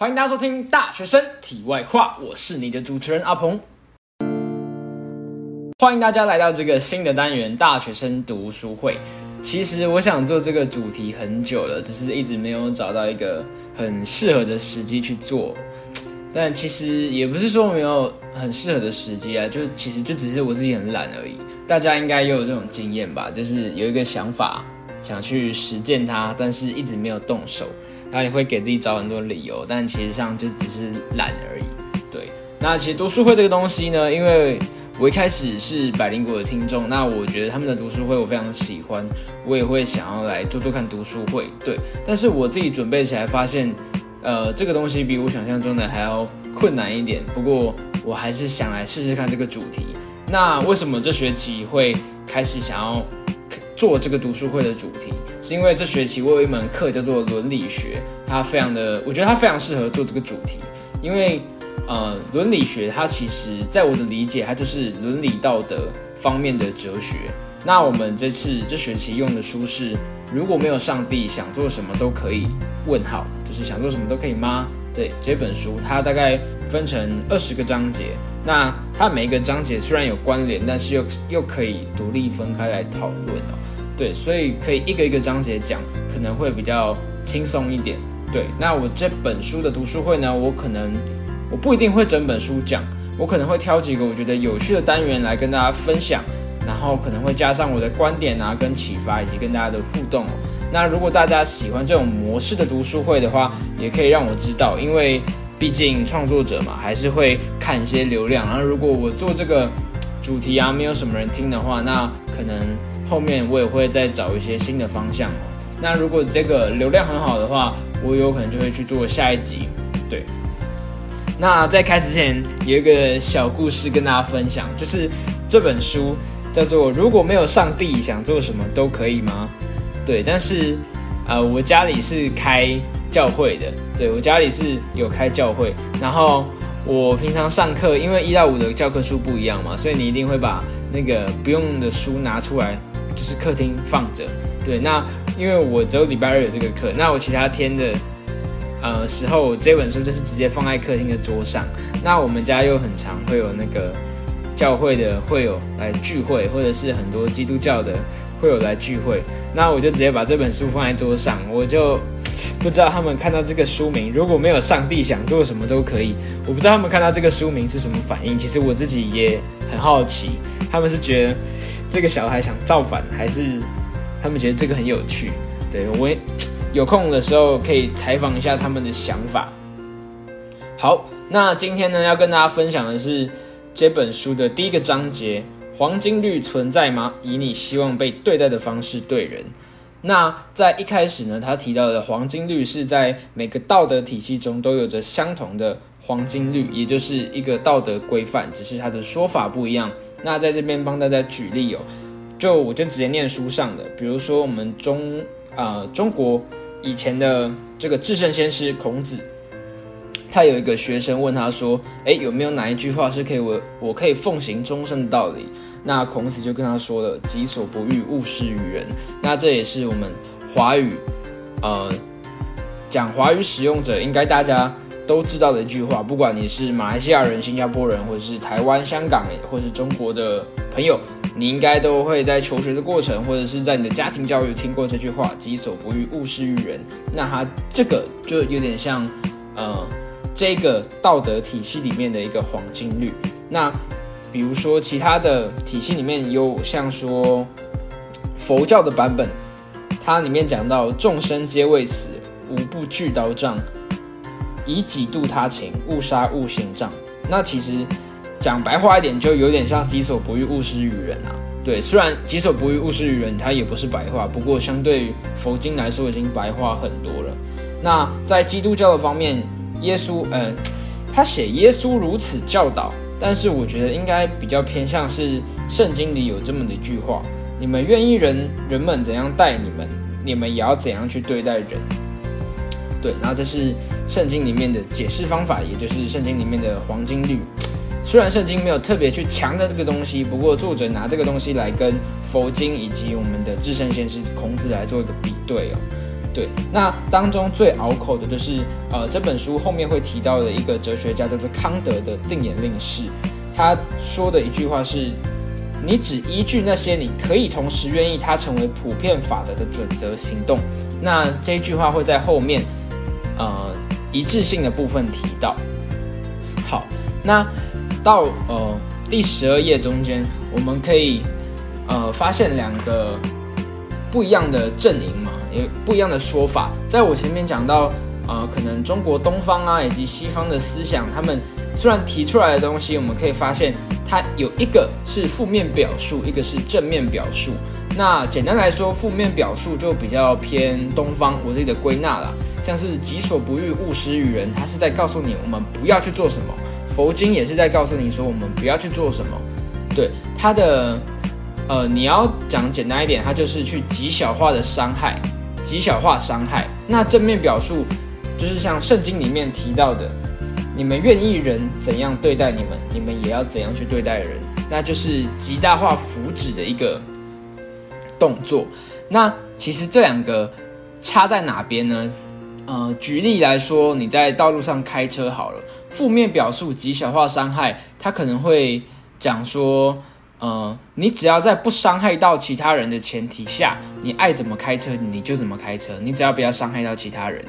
欢迎大家收听《大学生体外话》，我是你的主持人阿鹏。欢迎大家来到这个新的单元——大学生读书会。其实我想做这个主题很久了，只是一直没有找到一个很适合的时机去做。但其实也不是说没有很适合的时机啊，就其实就只是我自己很懒而已。大家应该也有这种经验吧？就是有一个想法想去实践它，但是一直没有动手，然后你会给自己找很多理由，但其实上就只是懒而已。对，那其实读书会这个东西呢，因为我一开始是百灵果的听众，那我觉得他们的读书会我非常喜欢，我也会想要来做做看读书会。对，但是我自己准备起来发现。呃，这个东西比我想象中的还要困难一点。不过我还是想来试试看这个主题。那为什么这学期会开始想要做这个读书会的主题？是因为这学期我有一门课叫做伦理学，它非常的，我觉得它非常适合做这个主题。因为呃，伦理学它其实在我的理解，它就是伦理道德方面的哲学。那我们这次这学期用的书是。如果没有上帝，想做什么都可以？问号，就是想做什么都可以吗？对，这本书它大概分成二十个章节，那它每一个章节虽然有关联，但是又又可以独立分开来讨论哦。对，所以可以一个一个章节讲，可能会比较轻松一点。对，那我这本书的读书会呢，我可能我不一定会整本书讲，我可能会挑几个我觉得有趣的单元来跟大家分享。然后可能会加上我的观点啊，跟启发，以及跟大家的互动。那如果大家喜欢这种模式的读书会的话，也可以让我知道，因为毕竟创作者嘛，还是会看一些流量。然后如果我做这个主题啊，没有什么人听的话，那可能后面我也会再找一些新的方向哦。那如果这个流量很好的话，我有可能就会去做下一集。对。那在开始之前，有一个小故事跟大家分享，就是这本书。叫做如果没有上帝，想做什么都可以吗？对，但是，呃，我家里是开教会的，对我家里是有开教会。然后我平常上课，因为一到五的教科书不一样嘛，所以你一定会把那个不用的书拿出来，就是客厅放着。对，那因为我只有礼拜二有这个课，那我其他天的呃时候，这本书就是直接放在客厅的桌上。那我们家又很常会有那个。教会的会有来聚会，或者是很多基督教的会有来聚会，那我就直接把这本书放在桌上，我就不知道他们看到这个书名，如果没有上帝想做什么都可以，我不知道他们看到这个书名是什么反应。其实我自己也很好奇，他们是觉得这个小孩想造反，还是他们觉得这个很有趣？对我有空的时候可以采访一下他们的想法。好，那今天呢要跟大家分享的是。这本书的第一个章节，黄金律存在吗？以你希望被对待的方式对人。那在一开始呢，他提到的黄金律是在每个道德体系中都有着相同的黄金律，也就是一个道德规范，只是他的说法不一样。那在这边帮大家举例哦，就我就直接念书上的，比如说我们中啊中国以前的这个至圣先师孔子。他有一个学生问他说：“哎，有没有哪一句话是可以我我可以奉行终身的道理？”那孔子就跟他说了：“己所不欲，勿施于人。”那这也是我们华语，呃，讲华语使用者应该大家都知道的一句话。不管你是马来西亚人、新加坡人，或者是台湾、香港，或是中国的朋友，你应该都会在求学的过程，或者是在你的家庭教育听过这句话：“己所不欲，勿施于人。”那他这个就有点像，呃。这个道德体系里面的一个黄金律，那比如说其他的体系里面有像说佛教的版本，它里面讲到众生皆未死，无不惧刀杖，以己度他情，勿杀勿行杖。那其实讲白话一点，就有点像己所不欲，勿施于人啊。对，虽然己所不欲，勿施于人，它也不是白话，不过相对于佛经来说，已经白话很多了。那在基督教的方面。耶稣，嗯，他写耶稣如此教导，但是我觉得应该比较偏向是圣经里有这么的一句话：你们愿意人人们怎样待你们，你们也要怎样去对待人。对，然后这是圣经里面的解释方法，也就是圣经里面的黄金律。虽然圣经没有特别去强调这个东西，不过作者拿这个东西来跟佛经以及我们的至圣先师孔子来做一个比对哦。对，那当中最拗口的就是呃这本书后面会提到的一个哲学家叫做康德的定言令式，他说的一句话是：你只依据那些你可以同时愿意它成为普遍法则的准则行动。那这句话会在后面呃一致性的部分提到。好，那到呃第十二页中间，我们可以呃发现两个不一样的阵营嘛。有不一样的说法，在我前面讲到，呃，可能中国东方啊，以及西方的思想，他们虽然提出来的东西，我们可以发现，它有一个是负面表述，一个是正面表述。那简单来说，负面表述就比较偏东方，我自己的归纳了，像是“己所不欲，勿施于人”，它是在告诉你我们不要去做什么；佛经也是在告诉你说我们不要去做什么。对它的，呃，你要讲简单一点，它就是去极小化的伤害。极小化伤害，那正面表述就是像圣经里面提到的，你们愿意人怎样对待你们，你们也要怎样去对待人，那就是极大化福祉的一个动作。那其实这两个差在哪边呢？呃，举例来说，你在道路上开车好了，负面表述极小化伤害，他可能会讲说。呃，你只要在不伤害到其他人的前提下，你爱怎么开车你就怎么开车，你只要不要伤害到其他人。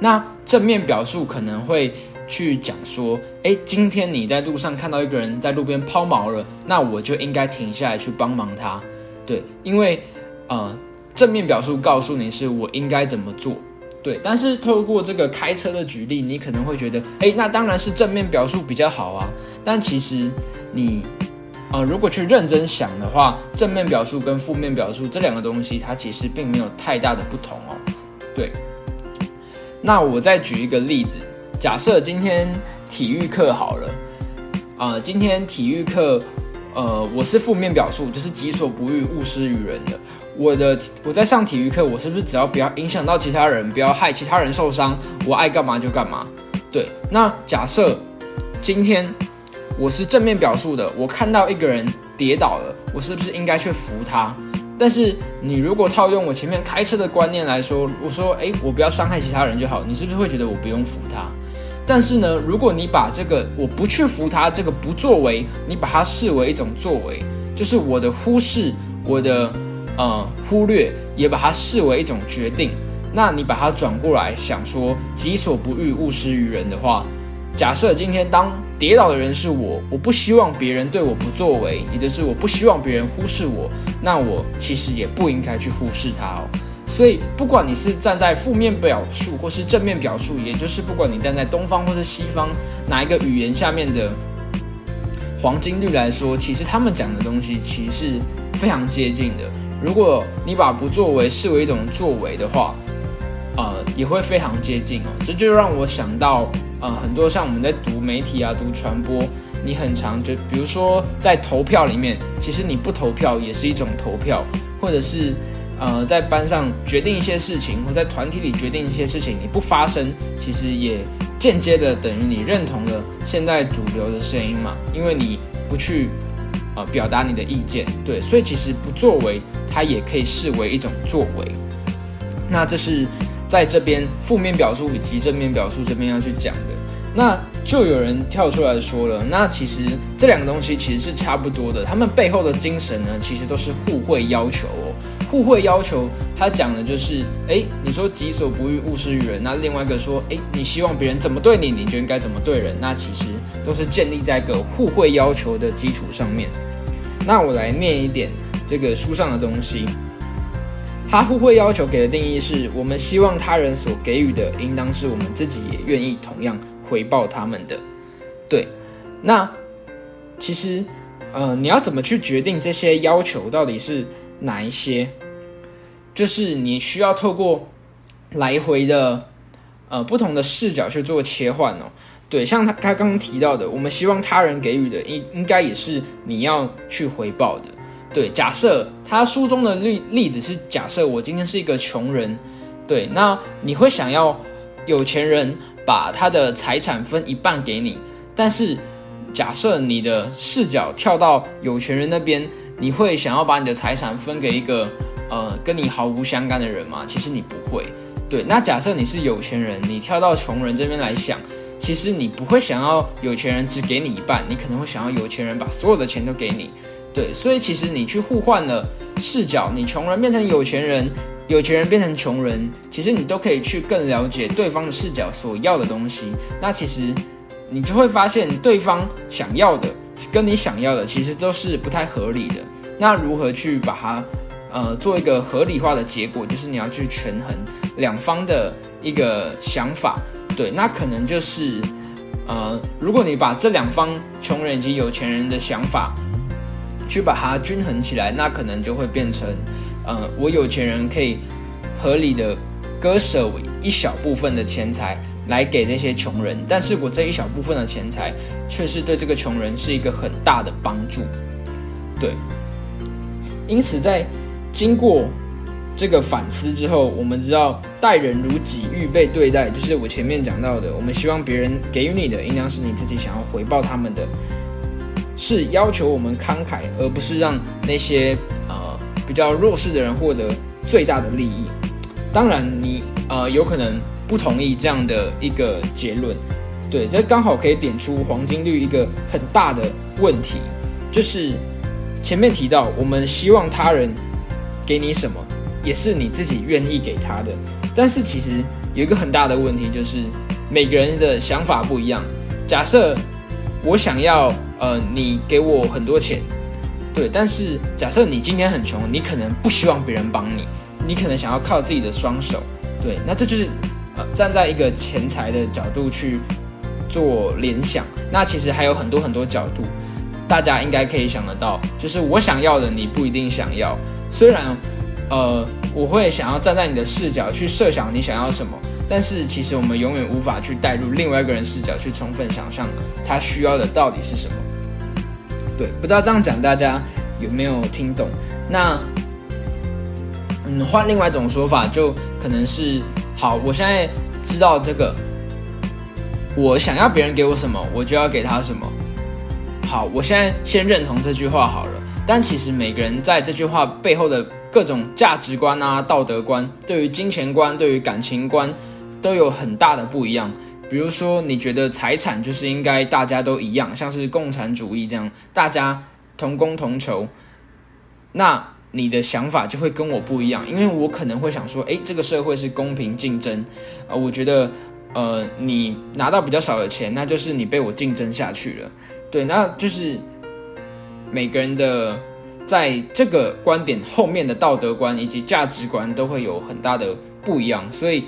那正面表述可能会去讲说，诶，今天你在路上看到一个人在路边抛锚了，那我就应该停下来去帮忙他。对，因为呃，正面表述告诉你是我应该怎么做。对，但是透过这个开车的举例，你可能会觉得，诶，那当然是正面表述比较好啊。但其实你。呃，如果去认真想的话，正面表述跟负面表述这两个东西，它其实并没有太大的不同哦。对，那我再举一个例子，假设今天体育课好了，啊，今天体育课，呃，我是负面表述，就是己所不欲，勿施于人的。我的我在上体育课，我是不是只要不要影响到其他人，不要害其他人受伤，我爱干嘛就干嘛？对，那假设今天。我是正面表述的，我看到一个人跌倒了，我是不是应该去扶他？但是你如果套用我前面开车的观念来说，我说，诶，我不要伤害其他人就好，你是不是会觉得我不用扶他？但是呢，如果你把这个我不去扶他这个不作为，你把它视为一种作为，就是我的忽视，我的呃忽略，也把它视为一种决定，那你把它转过来想说，己所不欲，勿施于人的话。假设今天当跌倒的人是我，我不希望别人对我不作为，也就是我不希望别人忽视我，那我其实也不应该去忽视他哦。所以，不管你是站在负面表述或是正面表述，也就是不管你站在东方或是西方哪一个语言下面的黄金律来说，其实他们讲的东西其实是非常接近的。如果你把不作为视为一种作为的话，呃，也会非常接近哦。这就让我想到。呃，很多像我们在读媒体啊、读传播，你很常就比如说在投票里面，其实你不投票也是一种投票，或者是呃在班上决定一些事情，或在团体里决定一些事情，你不发声，其实也间接的等于你认同了现在主流的声音嘛，因为你不去呃表达你的意见，对，所以其实不作为，它也可以视为一种作为。那这是。在这边负面表述以及正面表述这边要去讲的，那就有人跳出来说了，那其实这两个东西其实是差不多的，他们背后的精神呢，其实都是互惠要求哦。互惠要求，他讲的就是，哎，你说己所不欲，勿施于人，那另外一个说，哎，你希望别人怎么对你，你就应该怎么对人，那其实都是建立在一个互惠要求的基础上面。那我来念一点这个书上的东西。他互惠要求给的定义是我们希望他人所给予的，应当是我们自己也愿意同样回报他们的。对，那其实，呃，你要怎么去决定这些要求到底是哪一些？就是你需要透过来回的，呃，不同的视角去做切换哦。对，像他他刚刚提到的，我们希望他人给予的，应应该也是你要去回报的。对，假设他书中的例例子是假设我今天是一个穷人，对，那你会想要有钱人把他的财产分一半给你，但是假设你的视角跳到有钱人那边，你会想要把你的财产分给一个呃跟你毫无相干的人吗？其实你不会，对，那假设你是有钱人，你跳到穷人这边来想，其实你不会想要有钱人只给你一半，你可能会想要有钱人把所有的钱都给你。对，所以其实你去互换了视角，你穷人变成有钱人，有钱人变成穷人，其实你都可以去更了解对方的视角所要的东西。那其实你就会发现，对方想要的跟你想要的其实都是不太合理的。那如何去把它呃做一个合理化的结果，就是你要去权衡两方的一个想法。对，那可能就是呃，如果你把这两方穷人以及有钱人的想法。去把它均衡起来，那可能就会变成，呃，我有钱人可以合理的割舍一小部分的钱财来给这些穷人，但是我这一小部分的钱财却是对这个穷人是一个很大的帮助，对。因此，在经过这个反思之后，我们知道待人如己，预备对待，就是我前面讲到的，我们希望别人给予你的，应当是你自己想要回报他们的。是要求我们慷慨，而不是让那些呃比较弱势的人获得最大的利益。当然，你呃有可能不同意这样的一个结论，对，这刚好可以点出黄金率一个很大的问题，就是前面提到，我们希望他人给你什么，也是你自己愿意给他的。但是其实有一个很大的问题，就是每个人的想法不一样。假设我想要。呃，你给我很多钱，对，但是假设你今天很穷，你可能不希望别人帮你，你可能想要靠自己的双手，对，那这就是站在一个钱财的角度去做联想。那其实还有很多很多角度，大家应该可以想得到，就是我想要的你不一定想要。虽然呃我会想要站在你的视角去设想你想要什么。但是其实我们永远无法去带入另外一个人视角去充分想象他需要的到底是什么。对，不知道这样讲大家有没有听懂？那，嗯，换另外一种说法，就可能是：好，我现在知道这个，我想要别人给我什么，我就要给他什么。好，我现在先认同这句话好了。但其实每个人在这句话背后的各种价值观啊、道德观，对于金钱观、对于感情观。都有很大的不一样，比如说，你觉得财产就是应该大家都一样，像是共产主义这样，大家同工同酬，那你的想法就会跟我不一样，因为我可能会想说，诶，这个社会是公平竞争，呃，我觉得，呃，你拿到比较少的钱，那就是你被我竞争下去了，对，那就是每个人的在这个观点后面的道德观以及价值观都会有很大的不一样，所以。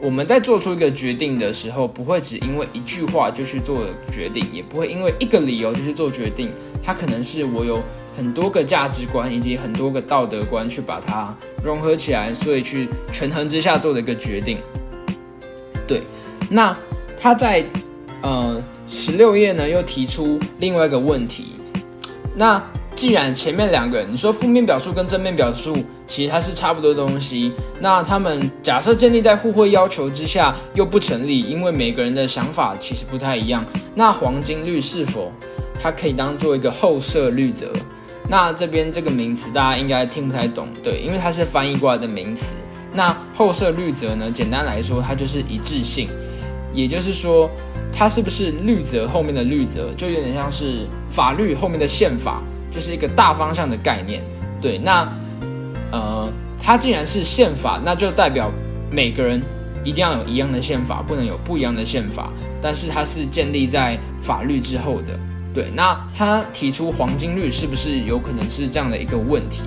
我们在做出一个决定的时候，不会只因为一句话就去做决定，也不会因为一个理由就去做决定。它可能是我有很多个价值观以及很多个道德观去把它融合起来，所以去权衡之下做的一个决定。对，那他在呃十六页呢又提出另外一个问题，那。既然前面两个，你说负面表述跟正面表述其实它是差不多东西，那他们假设建立在互惠要求之下又不成立，因为每个人的想法其实不太一样。那黄金律是否它可以当做一个后设律则？那这边这个名词大家应该听不太懂，对，因为它是翻译过来的名词。那后设律则呢？简单来说，它就是一致性，也就是说，它是不是律则后面的律则，就有点像是法律后面的宪法。就是一个大方向的概念，对。那，呃，它既然是宪法，那就代表每个人一定要有一样的宪法，不能有不一样的宪法。但是它是建立在法律之后的，对。那他提出黄金律是不是有可能是这样的一个问题？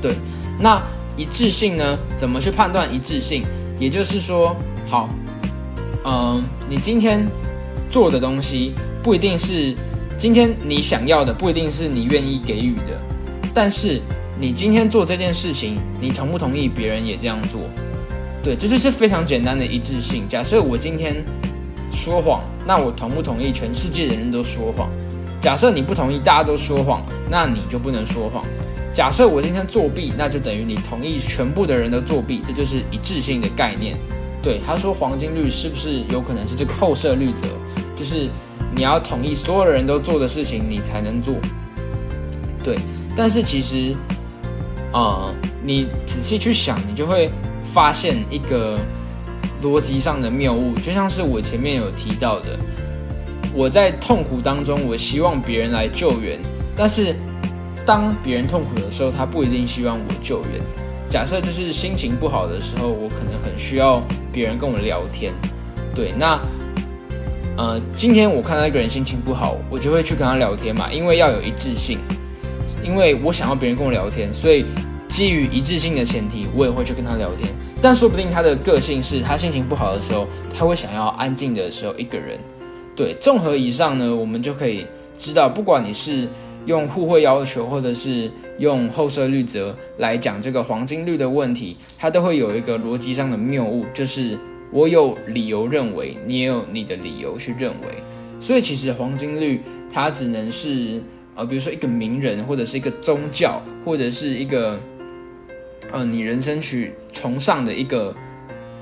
对。那一致性呢？怎么去判断一致性？也就是说，好，嗯，你今天做的东西不一定是。今天你想要的不一定是你愿意给予的，但是你今天做这件事情，你同不同意别人也这样做？对，这就是非常简单的一致性。假设我今天说谎，那我同不同意全世界的人都说谎？假设你不同意大家都说谎，那你就不能说谎。假设我今天作弊，那就等于你同意全部的人都作弊，这就是一致性的概念。对，他说黄金律是不是有可能是这个后设律则？就是。你要同意所有的人都做的事情，你才能做。对，但是其实，呃，你仔细去想，你就会发现一个逻辑上的谬误，就像是我前面有提到的，我在痛苦当中，我希望别人来救援，但是当别人痛苦的时候，他不一定希望我救援。假设就是心情不好的时候，我可能很需要别人跟我聊天，对，那呃，今天我看到一个人心情不好，我就会去跟他聊天嘛，因为要有一致性，因为我想要别人跟我聊天，所以基于一致性的前提，我也会去跟他聊天。但说不定他的个性是他心情不好的时候，他会想要安静的时候一个人。对，综合以上呢，我们就可以知道，不管你是。用互惠要求，或者是用后设律则来讲这个黄金律的问题，它都会有一个逻辑上的谬误，就是我有理由认为，你也有你的理由去认为，所以其实黄金律它只能是呃，比如说一个名人，或者是一个宗教，或者是一个呃你人生去崇尚的一个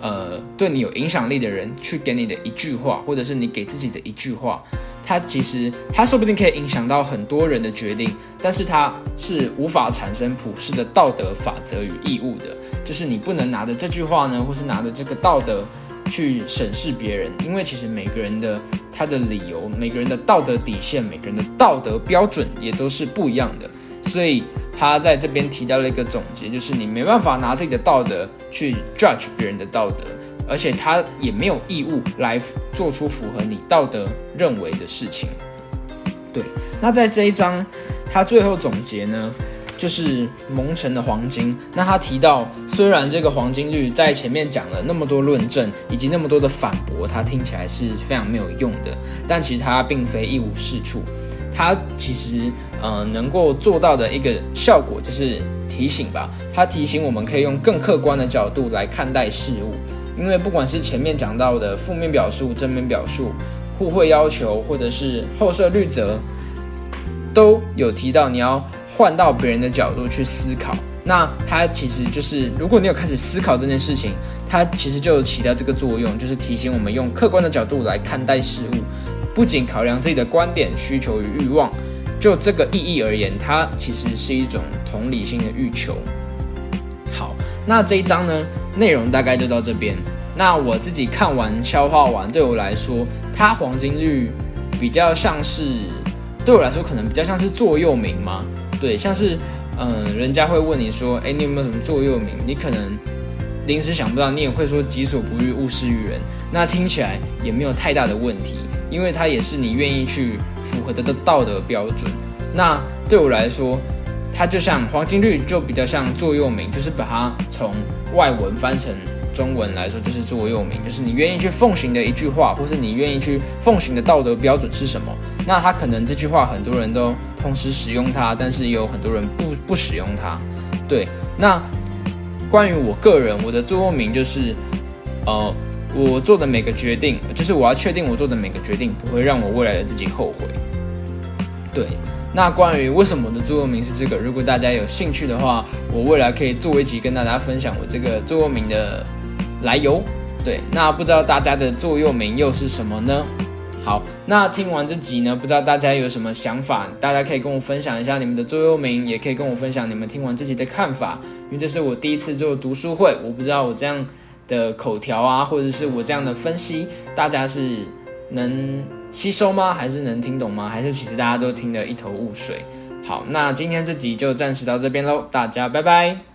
呃对你有影响力的人去给你的一句话，或者是你给自己的一句话。它其实，它说不定可以影响到很多人的决定，但是它是无法产生普世的道德法则与义务的。就是你不能拿着这句话呢，或是拿着这个道德去审视别人，因为其实每个人的他的理由、每个人的道德底线、每个人的道德标准也都是不一样的。所以他在这边提到了一个总结，就是你没办法拿自己的道德去 judge 别人的道德。而且他也没有义务来做出符合你道德认为的事情。对，那在这一章，他最后总结呢，就是蒙尘的黄金。那他提到，虽然这个黄金律在前面讲了那么多论证，以及那么多的反驳，他听起来是非常没有用的，但其实他并非一无是处。它其实呃能够做到的一个效果，就是提醒吧。它提醒我们可以用更客观的角度来看待事物。因为不管是前面讲到的负面表述、正面表述、互惠要求，或者是后设律则，都有提到你要换到别人的角度去思考。那它其实就是，如果你有开始思考这件事情，它其实就起到这个作用，就是提醒我们用客观的角度来看待事物，不仅考量自己的观点、需求与欲望，就这个意义而言，它其实是一种同理心的欲求。好，那这一章呢？内容大概就到这边。那我自己看完消化完，对我来说，它黄金率比较像是，对我来说可能比较像是座右铭嘛。对，像是嗯，人家会问你说，哎，你有没有什么座右铭？你可能临时想不到，你也会说“己所不欲，勿施于人”。那听起来也没有太大的问题，因为它也是你愿意去符合的的道德标准。那对我来说，它就像黄金律，就比较像座右铭，就是把它从外文翻成中文来说，就是座右铭，就是你愿意去奉行的一句话，或是你愿意去奉行的道德标准是什么？那它可能这句话很多人都同时使用它，但是也有很多人不不使用它。对，那关于我个人，我的座右铭就是，呃，我做的每个决定，就是我要确定我做的每个决定不会让我未来的自己后悔。对。那关于为什么我的座右铭是这个？如果大家有兴趣的话，我未来可以做一集跟大家分享我这个座右铭的来由。对，那不知道大家的座右铭又是什么呢？好，那听完这集呢，不知道大家有什么想法？大家可以跟我分享一下你们的座右铭，也可以跟我分享你们听完这集的看法。因为这是我第一次做读书会，我不知道我这样的口条啊，或者是我这样的分析，大家是能。吸收吗？还是能听懂吗？还是其实大家都听得一头雾水？好，那今天这集就暂时到这边喽，大家拜拜。